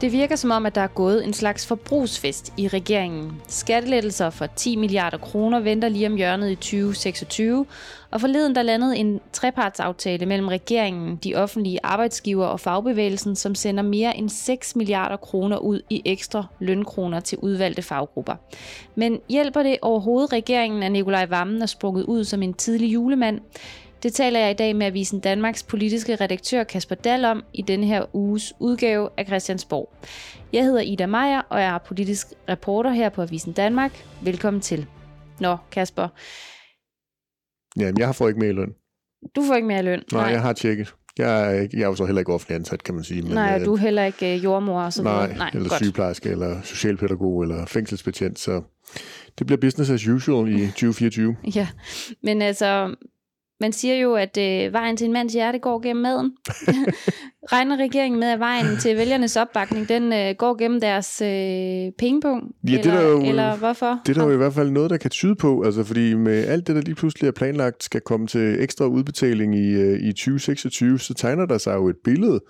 Det virker som om, at der er gået en slags forbrugsfest i regeringen. Skattelettelser for 10 milliarder kroner venter lige om hjørnet i 2026, og forleden der landede en trepartsaftale mellem regeringen, de offentlige arbejdsgiver og fagbevægelsen, som sender mere end 6 milliarder kroner ud i ekstra lønkroner til udvalgte faggrupper. Men hjælper det overhovedet regeringen, at Nikolaj Vammen er sprunget ud som en tidlig julemand? Det taler jeg i dag med Avisen Danmarks politiske redaktør Kasper Dahl om i denne her uges udgave af Christiansborg. Jeg hedder Ida Meier, og jeg er politisk reporter her på Avisen Danmark. Velkommen til. Nå, Kasper. Jamen, jeg får ikke mere i løn. Du får ikke mere løn? Nej, Nej. jeg har tjekket. Jeg er, jeg er jo så heller ikke offentlig ansat, kan man sige. Men, Nej, og du er heller ikke øh, jordmor og sådan nej, noget. Nej, eller godt. sygeplejerske, eller socialpædagog, eller fængselsbetjent, så det bliver business as usual i 2024. Ja, men altså, man siger jo, at øh, vejen til en mands hjerte går gennem maden. Regner regeringen med, at vejen til vælgernes opbakning, den øh, går gennem deres øh, pengepunkt? Ja, eller, det der jo, eller hvorfor? Det er der jo i hvert fald noget, der kan tyde på. Altså, fordi med alt det, der lige pludselig er planlagt, skal komme til ekstra udbetaling i, øh, i 2026, så tegner der sig jo et billede.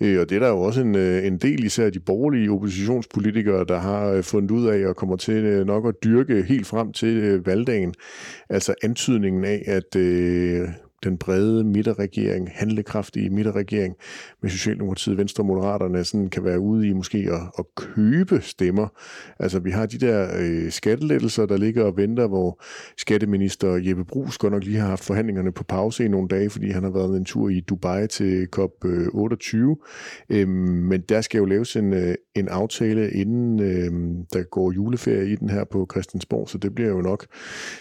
Øh, og det er der jo også en, øh, en del, især de borgerlige oppositionspolitikere, der har øh, fundet ud af og kommer til øh, nok at dyrke helt frem til øh, valgdagen. Altså antydningen af, at... Øh, den brede midterregering, handlekraftige midterregering med Socialdemokratiet, Venstre og Moderaterne, sådan kan være ude i måske at, at købe stemmer. Altså vi har de der øh, skattelettelser, der ligger og venter, hvor skatteminister Jeppe Brugs godt nok lige har haft forhandlingerne på pause i nogle dage, fordi han har været en tur i Dubai til COP28. Øh, øhm, men der skal jo laves en, øh, en aftale, inden øh, der går juleferie i den her på Christiansborg, så det bliver jo nok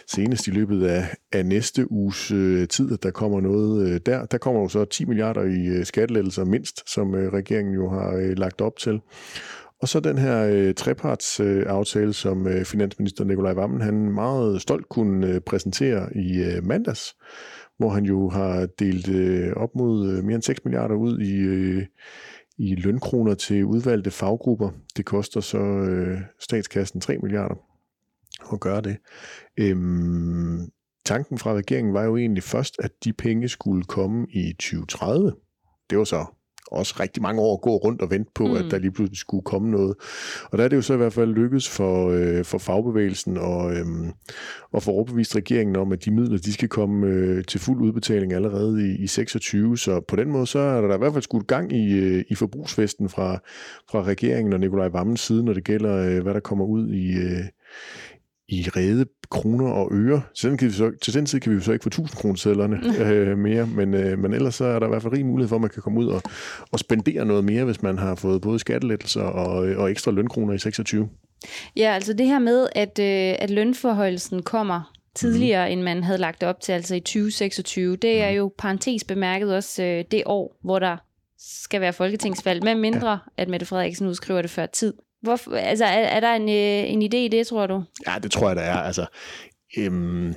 senest i løbet af, af næste uges øh, tid, at der kommer noget øh, der. Der kommer jo så 10 milliarder i øh, skattelettelser mindst, som øh, regeringen jo har lagt op til. Og så den her øh, trepartsaftale, øh, som øh, finansminister Nikolaj Vammen han meget stolt kunne øh, præsentere i øh, mandags, hvor han jo har delt øh, op mod øh, mere end 6 milliarder ud i, øh, i lønkroner til udvalgte faggrupper. Det koster så øh, statskassen 3 milliarder at gøre det. Øhm, tanken fra regeringen var jo egentlig først, at de penge skulle komme i 2030. Det var så også rigtig mange år at gå rundt og vente på, mm. at der lige pludselig skulle komme noget. Og der er det jo så i hvert fald lykkedes for, øh, for fagbevægelsen og, øhm, og for overbevist regeringen om, at de midler, de skal komme øh, til fuld udbetaling allerede i, i 26. Så på den måde, så er der i hvert fald skudt gang i, øh, i forbrugsfesten fra, fra regeringen og Nikolaj Vammens side, når det gælder, øh, hvad der kommer ud i, øh, i rede kroner og øre. Så den så, til den tid kan vi jo så ikke få 1000 kroner øh, mere, men, øh, men ellers så er der i hvert fald rig mulighed for, at man kan komme ud og, og spendere noget mere, hvis man har fået både skattelettelser og, øh, og ekstra lønkroner i 26. Ja, altså det her med, at, øh, at lønforholdelsen kommer tidligere, mm. end man havde lagt op til, altså i 2026, det er mm. jo parentes bemærket også øh, det år, hvor der skal være folketingsvalg, med mindre ja. at Mette Frederiksen udskriver det før tid. Hvor, altså, er, er der en, øh, en idé i det, tror du? Ja, det tror jeg, der er. Altså, øhm,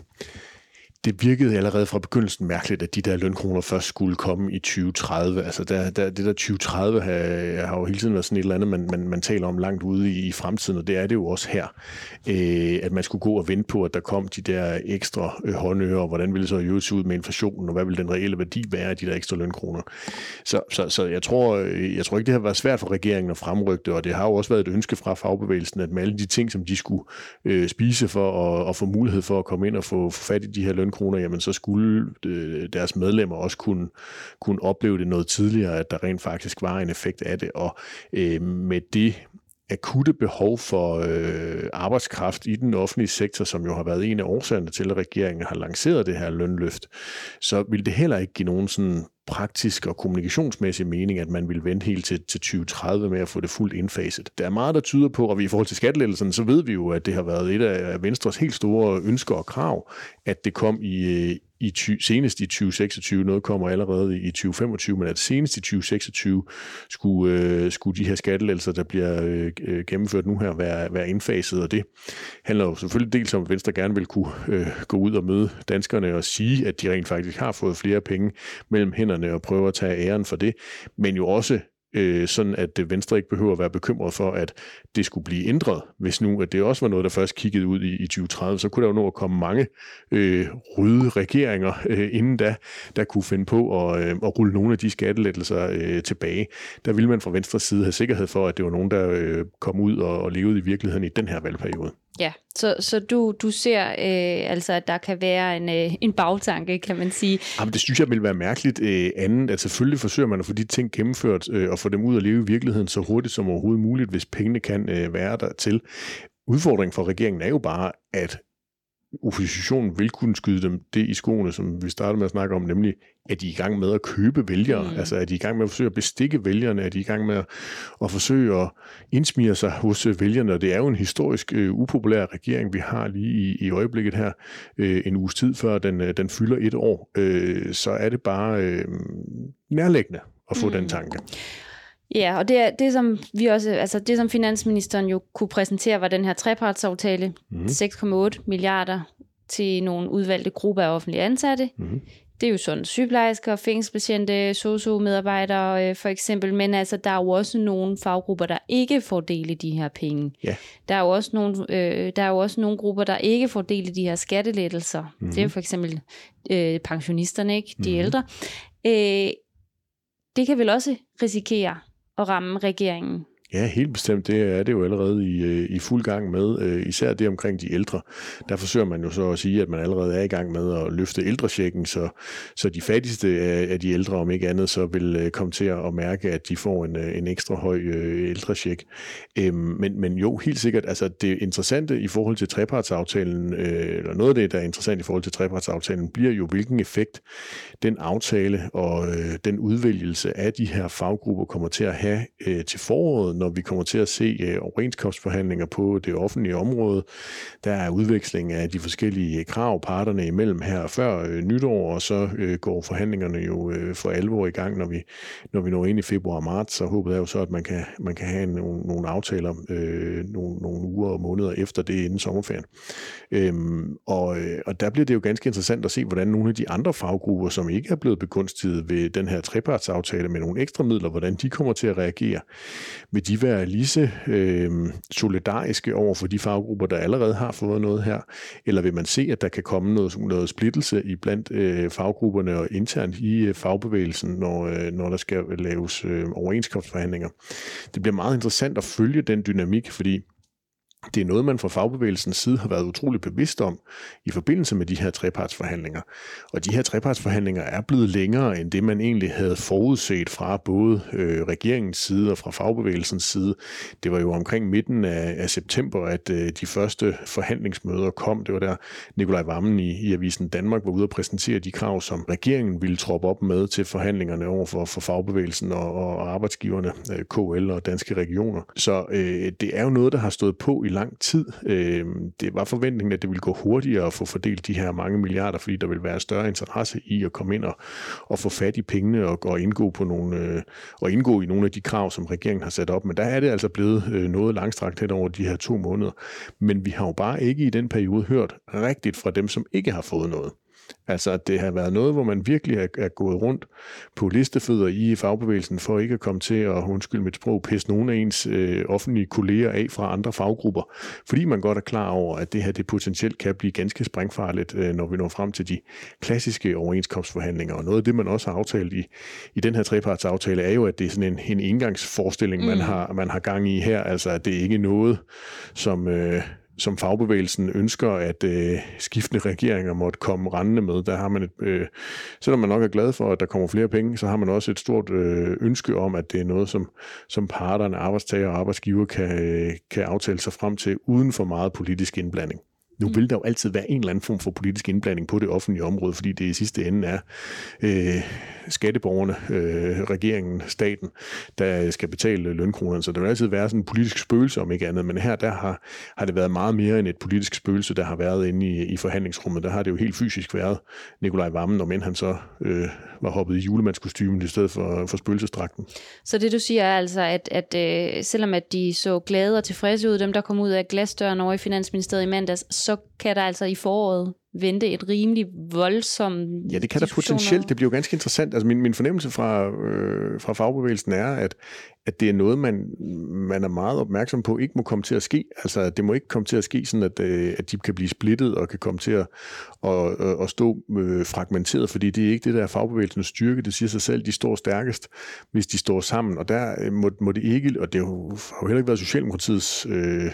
det virkede allerede fra begyndelsen mærkeligt, at de der lønkroner først skulle komme i 2030. Altså der, der, det der 2030 har, har jo hele tiden været sådan et eller andet, man, man, man taler om langt ude i, i fremtiden, og det er det jo også her. Øh, at man skulle gå og vente på, at der kom de der ekstra øh, håndører, og hvordan ville det så jo se ud med inflationen, og hvad ville den reelle værdi være af de der ekstra lønkroner. Så, så, så jeg, tror, øh, jeg tror ikke, det har været svært for regeringen at fremrykke det, og det har jo også været et ønske fra fagbevægelsen, at med alle de ting, som de skulle øh, spise for at, få mulighed for at komme ind og få, få fat i de her lønkroner, kroner, jamen så skulle øh, deres medlemmer også kunne, kunne opleve det noget tidligere, at der rent faktisk var en effekt af det. Og øh, med det akutte behov for øh, arbejdskraft i den offentlige sektor, som jo har været en af årsagerne til, at regeringen har lanceret det her lønløft, så vil det heller ikke give nogen sådan praktisk og kommunikationsmæssig mening, at man vil vente helt til, til 2030 med at få det fuldt indfaset. Der er meget, der tyder på, og vi i forhold til skattelettelsen, så ved vi jo, at det har været et af Venstres helt store ønsker og krav, at det kom i, øh, i ty, senest i 2026, noget kommer allerede i 2025, men at senest i 2026 skulle, øh, skulle de her skattelettelser, der bliver øh, øh, gennemført nu her, være, være indfaset, og det handler jo selvfølgelig dels om, at Venstre gerne vil kunne øh, gå ud og møde danskerne og sige, at de rent faktisk har fået flere penge mellem hænderne og prøve at tage æren for det, men jo også øh, sådan at øh, Venstre ikke behøver at være bekymret for, at det skulle blive ændret. Hvis nu at det også var noget, der først kiggede ud i, i 2030, så kunne der jo nå at komme mange øh, røde regeringer øh, inden da, der kunne finde på at, øh, at rulle nogle af de skattelettelser øh, tilbage. Der ville man fra Venstres side have sikkerhed for, at det var nogen, der øh, kom ud og, og levede i virkeligheden i den her valgperiode. Ja, så, så du, du ser øh, altså, at der kan være en, øh, en bagtanke, kan man sige. Ah, Jamen, det synes jeg vil være mærkeligt øh, andet, at selvfølgelig forsøger man at få de ting gennemført øh, og få dem ud at leve i virkeligheden så hurtigt som overhovedet muligt, hvis pengene kan øh, være der til. Udfordringen for regeringen er jo bare, at oppositionen vil kunne skyde dem det i skoene, som vi startede med at snakke om, nemlig, at de er i gang med at købe vælgere, mm. altså er de i gang med at forsøge at bestikke vælgerne, er de i gang med at, at forsøge at indsmire sig hos øh, vælgerne, og det er jo en historisk uh, upopulær regering, vi har lige i, i øjeblikket her, uh, en uges tid før den, uh, den fylder et år, uh, så er det bare uh, nærlæggende at få mm. den tanke. Ja, og det, det som vi også, altså det som finansministeren jo kunne præsentere, var den her trepartsaftale, mm. 6,8 milliarder til nogle udvalgte grupper af offentlige ansatte. Mm. Det er jo sådan sygeplejersker, fængselspatiente, socio-medarbejdere øh, for eksempel, men altså der er jo også nogle faggrupper, der ikke får del i de her penge. Ja. Der, er jo også nogle, øh, der er jo også nogle grupper, der ikke får del i de her skattelettelser. Mm. Det er for eksempel øh, pensionisterne, ikke? de mm. ældre. Øh, det kan vel også risikere at ramme regeringen. Ja, helt bestemt. Det er det jo allerede i, øh, i fuld gang med. Øh, især det omkring de ældre. Der forsøger man jo så at sige, at man allerede er i gang med at løfte ældresjekken, så, så de fattigste af de ældre, om ikke andet, så vil øh, komme til at mærke, at de får en, en ekstra høj ældresjek. Øhm, men, men jo, helt sikkert, altså det interessante i forhold til trepartsaftalen, eller noget af det, der er interessant i forhold til trepartsaftalen, bliver jo, hvilken effekt den aftale og den udvælgelse af de her faggrupper kommer til at have til foråret, når vi kommer til at se øh, overenskomstforhandlinger på det offentlige område. Der er udveksling af de forskellige krav parterne imellem her før øh, nytår, og så øh, går forhandlingerne jo for alvor i gang, når vi, når vi når ind i februar og marts. Så håbet er jo så, at man kan, man kan have nogle, nogle aftaler øh, nogle, nogle uger og måneder efter det inden sommerferien. Øhm, og, og der bliver det jo ganske interessant at se, hvordan nogle af de andre faggrupper, som ikke er blevet begunstiget ved den her trepartsaftale med nogle ekstra midler, hvordan de kommer til at reagere. Vil de være lige så øh, solidariske over for de faggrupper, der allerede har fået noget her? Eller vil man se, at der kan komme noget, noget splittelse i blandt øh, faggrupperne og internt i øh, fagbevægelsen, når, øh, når der skal laves øh, overenskomstforhandlinger? Det bliver meget interessant at følge den dynamik, fordi det er noget, man fra fagbevægelsens side har været utrolig bevidst om i forbindelse med de her trepartsforhandlinger. Og de her trepartsforhandlinger er blevet længere end det, man egentlig havde forudset fra både øh, regeringens side og fra fagbevægelsens side. Det var jo omkring midten af, af september, at øh, de første forhandlingsmøder kom. Det var der Nikolaj Vammen i, i Avisen Danmark var ude at præsentere de krav, som regeringen ville troppe op med til forhandlingerne over for, for fagbevægelsen og, og arbejdsgiverne, øh, KL og danske regioner. Så øh, det er jo noget, der har stået på i lang tid. Øh, det var forventningen, at det ville gå hurtigere at få fordelt de her mange milliarder, fordi der vil være større interesse i at komme ind og, og få fat i pengene og, og indgå på nogle øh, og indgå i nogle af de krav, som regeringen har sat op. Men der er det altså blevet øh, noget langstrakt hen over de her to måneder. Men vi har jo bare ikke i den periode hørt rigtigt fra dem, som ikke har fået noget. Altså, at det har været noget, hvor man virkelig er, er gået rundt på listefødder i fagbevægelsen, for ikke at komme til at, undskyld mit sprog, pisse nogle af ens øh, offentlige kolleger af fra andre faggrupper. Fordi man godt er klar over, at det her det potentielt kan blive ganske sprængfarligt, øh, når vi når frem til de klassiske overenskomstforhandlinger. Og noget af det, man også har aftalt i, i den her trepartsaftale, er jo, at det er sådan en, en indgangsforestilling, mm. man, har, man har gang i her. Altså, at det ikke er noget, som... Øh, som fagbevægelsen ønsker, at øh, skiftende regeringer måtte komme rendende med. Der har man et, øh, selvom man nok er glad for, at der kommer flere penge, så har man også et stort øh, ønske om, at det er noget, som, som parterne, arbejdstager og arbejdsgiver kan, øh, kan aftale sig frem til, uden for meget politisk indblanding. Nu mm. vil der jo altid være en eller anden form for politisk indblanding på det offentlige område, fordi det i sidste ende er øh, skatteborgerne, øh, regeringen, staten, der skal betale lønkronerne. Så der vil altid være sådan en politisk spøgelse, om ikke andet. Men her der har, har det været meget mere end et politisk spøgelse, der har været inde i, i forhandlingsrummet. Der har det jo helt fysisk været Nikolaj Vammen, om end han så øh, var hoppet i julemandskostymen i stedet for, for spøgelsestrakten. Så det du siger er altså, at, at øh, selvom at de så glade og tilfredse ud, dem der kom ud af glasdøren over i Finansministeriet i mandags, så kan der altså i foråret vente et rimelig voldsomt Ja, det kan der potentielt. Det bliver jo ganske interessant. Altså min, min fornemmelse fra, øh, fra fagbevægelsen er, at, at det er noget, man, man er meget opmærksom på, ikke må komme til at ske. Altså, det må ikke komme til at ske sådan, at, øh, at de kan blive splittet og kan komme til at, at, at stå øh, fragmenteret, fordi det er ikke det, der er fagbevægelsens styrke. Det siger sig selv, de står stærkest, hvis de står sammen. Og der øh, må, må det ikke, og det har jo heller ikke været Socialdemokratiets øh,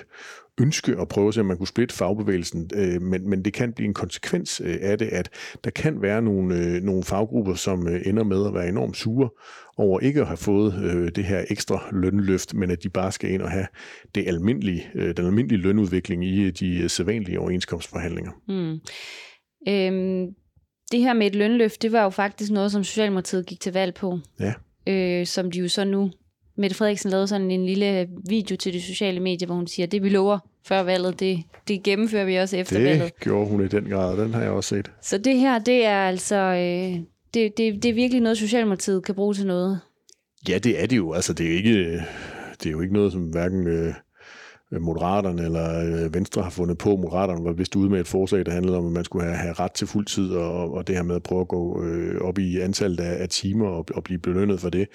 ønske at prøve at se, om man kunne splitte fagbevægelsen, øh, men, men det kan blive en konsekvens øh, af det, at der kan være nogle, øh, nogle faggrupper, som øh, ender med at være enormt sure over ikke at have fået øh, det her ekstra lønløft, men at de bare skal ind og have det almindelige, øh, den almindelige lønudvikling i de øh, sædvanlige overenskomstforhandlinger. Mm. Øhm, det her med et lønløft, det var jo faktisk noget, som Socialdemokratiet gik til valg på. Ja. Øh, som de jo så nu Mette Frederiksen lavede sådan en lille video til de sociale medier, hvor hun siger, det vi lover før valget, det, det gennemfører vi også efter det valget. Det gjorde hun i den grad, den har jeg også set. Så det her, det er altså, øh, det, det, det er virkelig noget, Socialdemokratiet kan bruge til noget. Ja, det er det jo. Altså, det er, ikke, det er jo ikke noget, som hverken øh, Øh, Moderaterne eller øh, Venstre har fundet på. Moderaterne var vist ude med et forslag, der handlede om, at man skulle have, have ret til fuld tid, og, og det her med at prøve at gå øh, op i antallet af, af timer og, og blive belønnet for det.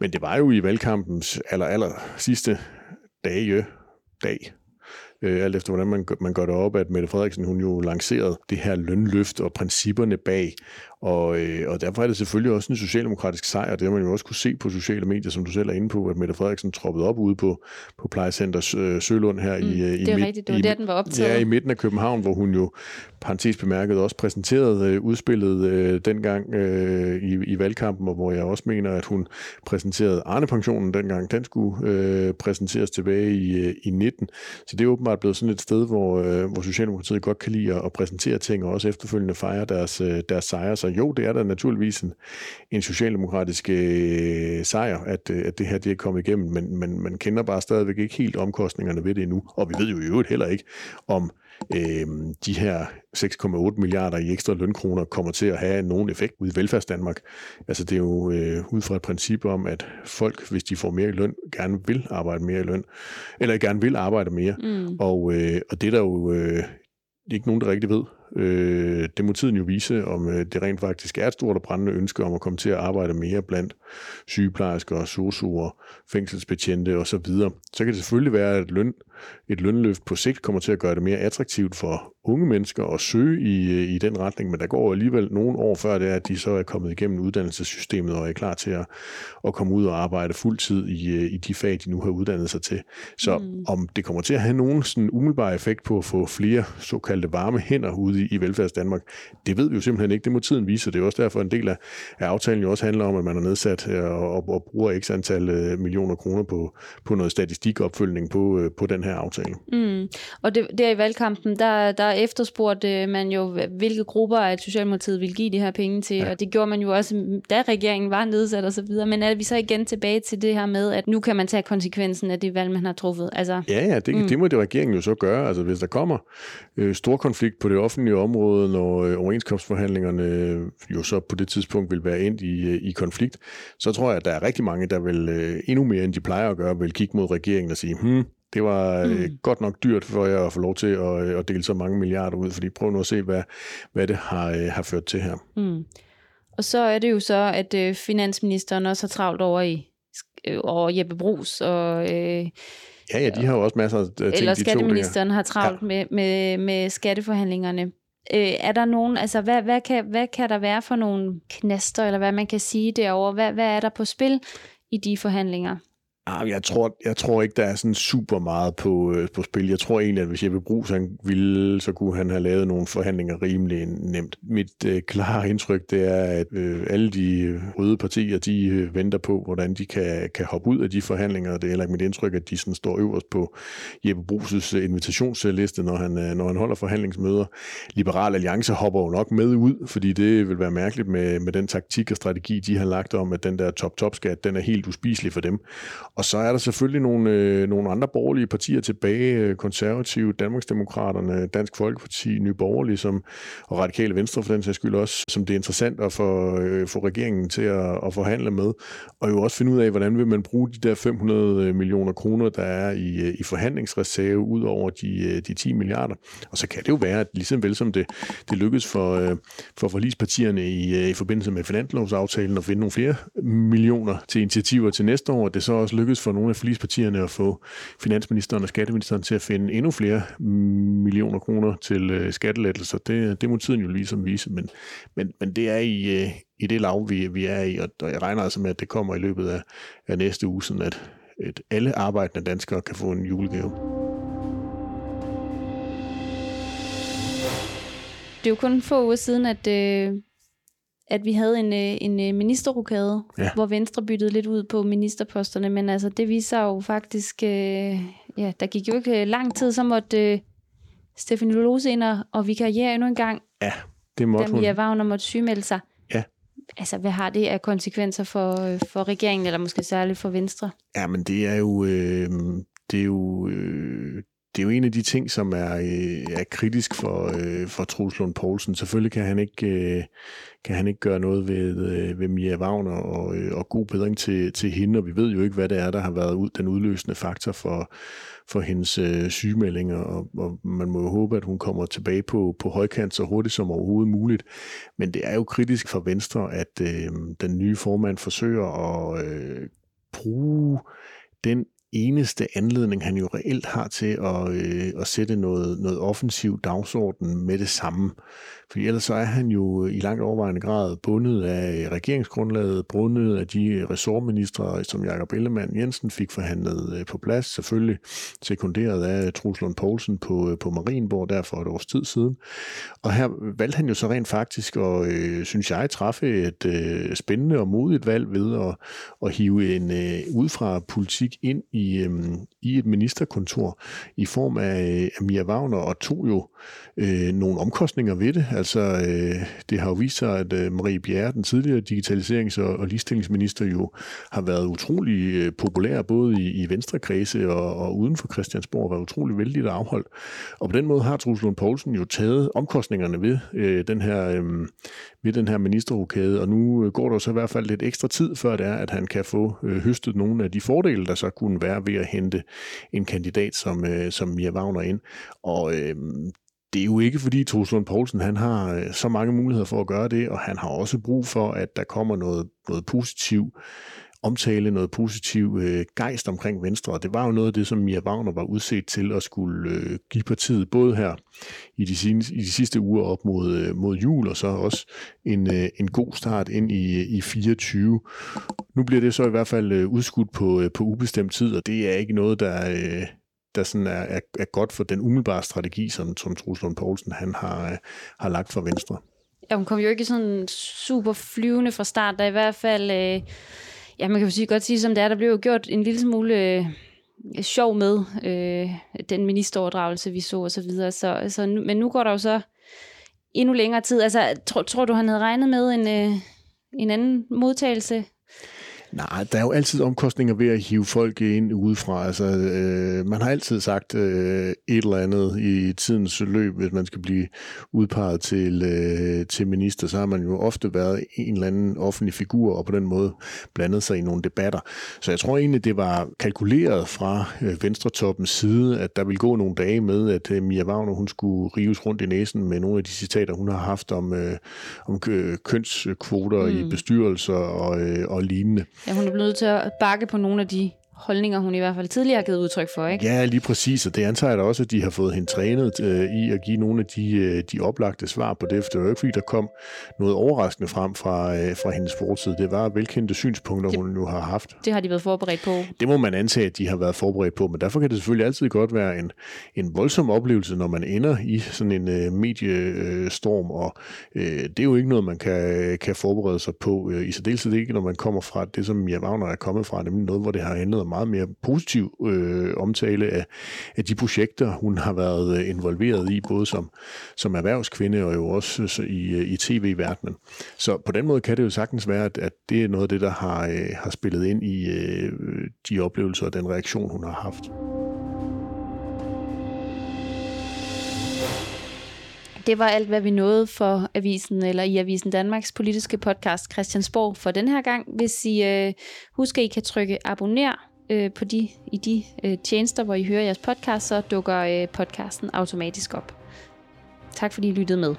Men det var jo i valgkampens aller, aller sidste dage, dag, øh, alt efter hvordan man, man gør det op, at Mette Frederiksen hun jo lancerede det her lønløft og principperne bag, og, øh, og derfor er det selvfølgelig også en socialdemokratisk sejr. Det har man jo også kunne se på sociale medier, som du selv er inde på, at Mette Frederiksen troppede op ude på, på plejecenter øh, Sølund her mm, i, øh, i, det er midt, rigtigt. Det var i, der, den var optaget. Ja, i midten af København, hvor hun jo parentes bemærket også præsenterede øh, udspillet øh, dengang øh, i, i valgkampen, og hvor jeg også mener, at hun præsenterede Arne-pensionen dengang. Den skulle øh, præsenteres tilbage i, øh, i 19. Så det er åbenbart blevet sådan et sted, hvor, øh, hvor Socialdemokratiet godt kan lide at præsentere ting, og også efterfølgende fejre deres, øh, deres sejre. Så jo, det er der naturligvis en, en socialdemokratisk øh, sejr, at, øh, at det her det er kommet igennem, men, men man kender bare stadigvæk ikke helt omkostningerne ved det endnu. Og vi ved jo i øvrigt heller ikke, om øh, de her 6,8 milliarder i ekstra lønkroner kommer til at have nogen effekt ud i velfærdsdanmark. Altså det er jo øh, ud fra et princip om, at folk, hvis de får mere i løn, gerne vil arbejde mere i løn, eller gerne vil arbejde mere. Mm. Og, øh, og det er der jo øh, ikke nogen, der rigtig ved. Øh, det må tiden jo vise, om øh, det rent faktisk er et stort og brændende ønske om at komme til at arbejde mere blandt sygeplejersker, sosuer, fængselsbetjente osv. Så, så kan det selvfølgelig være, at løn, et lønløft på sigt kommer til at gøre det mere attraktivt for unge mennesker at søge i, øh, i den retning, men der går alligevel nogle år før det er, at de så er kommet igennem uddannelsessystemet og er klar til at, at komme ud og arbejde fuldtid i, øh, i de fag, de nu har uddannet sig til. Så mm. om det kommer til at have nogen sådan umiddelbar effekt på at få flere såkaldte varme hænder ude i, i velfærds Danmark, det ved vi jo simpelthen ikke. Det må tiden vise. Det er også derfor, en del af, af aftalen jo også handler om, at man har nedsat øh, og, og, og bruger x antal millioner kroner på, på noget statistikopfølgning på, på den her aftale. Mm. Og det, der i valgkampen, der, der efterspurgte man jo, hvilke grupper at Socialdemokratiet ville give de her penge til, ja. og det gjorde man jo også, da regeringen var nedsat og så videre. Men er vi så igen tilbage til det her med, at nu kan man tage konsekvensen af det valg, man har truffet? Altså, ja, ja, det, mm. det må det regeringen jo så gøre. Altså hvis der kommer øh, stor konflikt på det offentlige område, når øh, overenskomstforhandlingerne øh, jo så på det tidspunkt vil være endt i, øh, i konflikt, så tror jeg, at der er rigtig mange, der vil øh, endnu mere, end de plejer at gøre, vil kigge mod regeringen og sige, hmm, det var øh, mm. godt nok dyrt for jer at få lov til at, øh, at dele så mange milliarder ud, fordi prøv nu at se, hvad, hvad det har, øh, har ført til her. Mm. Og så er det jo så, at øh, finansministeren også har travlt over i over Jeppe Brugs og... Øh, ja, ja, de har jo også masser af ting, Eller skatteministeren har travlt ja. med, med, med skatteforhandlingerne. Øh, er der nogen, altså hvad, hvad, kan, hvad kan der være for nogle knaster, eller hvad man kan sige derovre? Hvad, hvad er der på spil i de forhandlinger? Ah, jeg tror, jeg tror ikke, der er sådan super meget på, øh, på spil. Jeg tror egentlig, at hvis Jeppe Brugs han ville, så kunne han have lavet nogle forhandlinger rimelig nemt. Mit øh, klare indtryk, det er, at øh, alle de røde partier, de øh, venter på, hvordan de kan, kan hoppe ud af de forhandlinger. Det er heller ikke mit indtryk, at de sådan står øverst på Jeppe Brugs' øh, invitationsliste, når han, øh, når han holder forhandlingsmøder. Liberal Alliance hopper jo nok med ud, fordi det vil være mærkeligt med, med den taktik og strategi, de har lagt om, at den der top-top-skat, den er helt uspiselig for dem og så er der selvfølgelig nogle, øh, nogle andre borgerlige partier tilbage, øh, konservative, Danmarksdemokraterne, Dansk Folkeparti, Nye Borgerlige som, og Radikale Venstre for den sags skyld også, som det er interessant at få, øh, få regeringen til at, at forhandle med, og jo også finde ud af, hvordan vil man bruge de der 500 øh, millioner kroner, der er i, øh, i forhandlingsreserve, ud over de, de 10 milliarder. Og så kan det jo være, at ligesom vel som det, det lykkes for, øh, for forlispartierne i, i forbindelse med finanslovsaftalen at finde nogle flere millioner til initiativer til næste år, det så også lykkes for nogle af forligspartierne at få finansministeren og skatteministeren til at finde endnu flere millioner kroner til øh, skattelettelser. Det, det må tiden jo ligesom vise, men, men, men det er i, øh, i det lav, vi, vi er i, og jeg regner altså med, at det kommer i løbet af, af næste uge, sådan at, at alle arbejdende danskere kan få en julegave. Det er jo kun få uger siden, at, øh, at vi havde en, øh, en øh, ministerrokade, ja. hvor Venstre byttede lidt ud på ministerposterne, men altså det viser jo faktisk, øh, ja, der gik jo ikke lang tid, så måtte øh, Stefanie Lose ind og, og vikariere endnu en gang. Ja, det måtte hun. Da Mia Wagner måtte sygemelde sig altså, hvad har det af konsekvenser for, øh, for regeringen, eller måske særligt for Venstre? Ja, men det er jo, øh, det er jo, øh, det er jo en af de ting, som er, øh, er kritisk for, øh, for Troels Lund Poulsen. Selvfølgelig kan han ikke, øh, kan han ikke gøre noget ved, øh, ved Mia Wagner og, øh, og god bedring til, til hende, og vi ved jo ikke, hvad det er, der har været ud, den udløsende faktor for, for hendes øh, sygemelding, og, og man må jo håbe, at hun kommer tilbage på, på højkant så hurtigt som overhovedet muligt. Men det er jo kritisk for Venstre, at øh, den nye formand forsøger at øh, bruge den eneste anledning, han jo reelt har til at, øh, at sætte noget, noget offensiv dagsorden med det samme. For ellers så er han jo i langt overvejende grad bundet af regeringsgrundlaget, bundet af de ressortministre, som Jakob Ellemann Jensen fik forhandlet øh, på plads, selvfølgelig sekunderet af Truls Lund Poulsen på, øh, på Marienborg der for et års tid siden. Og her valgte han jo så rent faktisk at, øh, synes jeg, træffe et øh, spændende og modigt valg ved at, at hive en øh, udefra politik ind i, øhm, i et ministerkontor i form af, øh, af Mia Wagner og tog jo øh, nogle omkostninger ved det. Altså, øh, det har jo vist sig, at øh, Marie Bjerre, den tidligere digitaliserings- og, og ligestillingsminister, jo har været utrolig øh, populær både i, i venstrekredse og, og uden for Christiansborg, var utrolig vældig afholdt. Og på den måde har Truls Lund Poulsen jo taget omkostningerne ved øh, den her øh, ved den her ministerrokade, og nu øh, går der så i hvert fald lidt ekstra tid, før det er, at han kan få øh, høstet nogle af de fordele, der så kunne være ved at hente en kandidat som, øh, som Mia Wagner ind. Og øh, det er jo ikke fordi Truslund Poulsen han har øh, så mange muligheder for at gøre det, og han har også brug for, at der kommer noget, noget positivt omtale, noget positiv øh, gejst omkring Venstre, og det var jo noget af det, som Mia Wagner var udset til at skulle øh, give partiet, både her i de, sine, i de sidste uger op mod, øh, mod jul, og så også en, øh, en god start ind i, øh, i 24. Nu bliver det så i hvert fald øh, udskudt på, øh, på ubestemt tid, og det er ikke noget, der, øh, der sådan er, er, er godt for den umiddelbare strategi, som, som Truls Lund Poulsen han har, øh, har lagt for Venstre. Ja, hun kom jo ikke sådan super flyvende fra start, der i hvert fald... Øh ja, man kan jo sige, godt sige som det er, der blev jo gjort en lille smule øh, sjov med øh, den ministeroverdragelse, vi så og så videre. Så, så nu, men nu går der jo så endnu længere tid. Altså, tror, tror du, han havde regnet med en, øh, en anden modtagelse Nej, der er jo altid omkostninger ved at hive folk ind udefra. Altså, øh, man har altid sagt øh, et eller andet i tidens løb, hvis man skal blive udpeget til, øh, til minister, så har man jo ofte været en eller anden offentlig figur, og på den måde blandet sig i nogle debatter. Så jeg tror egentlig, det var kalkuleret fra øh, Venstretoppens side, at der ville gå nogle dage med, at øh, Mia Wagner, hun skulle rives rundt i næsen med nogle af de citater, hun har haft om, øh, om kønskvoter mm. i bestyrelser og, øh, og lignende. Ja, hun er blevet nødt til at bakke på nogle af de holdninger, hun i hvert fald tidligere har givet udtryk for, ikke? Ja, lige præcis, og det antager jeg da også, at de har fået hende trænet øh, i at give nogle af de, øh, de oplagte svar på det, for det var jo ikke fordi, der kom noget overraskende frem fra, øh, fra hendes fortid. Det var velkendte synspunkter, det, hun nu har haft. Det har de været forberedt på. Det må man antage, at de har været forberedt på, men derfor kan det selvfølgelig altid godt være en, en voldsom oplevelse, når man ender i sådan en øh, mediestorm, og øh, det er jo ikke noget, man kan, kan forberede sig på, øh, i særdeleshed ikke, når man kommer fra det, som Mia Wagner er kommet fra, nemlig noget, hvor det har handlet fået meget mere positiv øh, omtale af, af de projekter, hun har været øh, involveret i, både som, som erhvervskvinde og jo også øh, så i, øh, i tv-verdenen. Så på den måde kan det jo sagtens være, at, at det er noget af det, der har, øh, har spillet ind i øh, de oplevelser og den reaktion, hun har haft. Det var alt, hvad vi nåede for avisen, eller i Avisen Danmarks politiske podcast Christiansborg for den her gang. Hvis I øh, husker, I kan trykke abonner øh, på de, i de øh, tjenester, hvor I hører jeres podcast, så dukker øh, podcasten automatisk op. Tak fordi I lyttede med.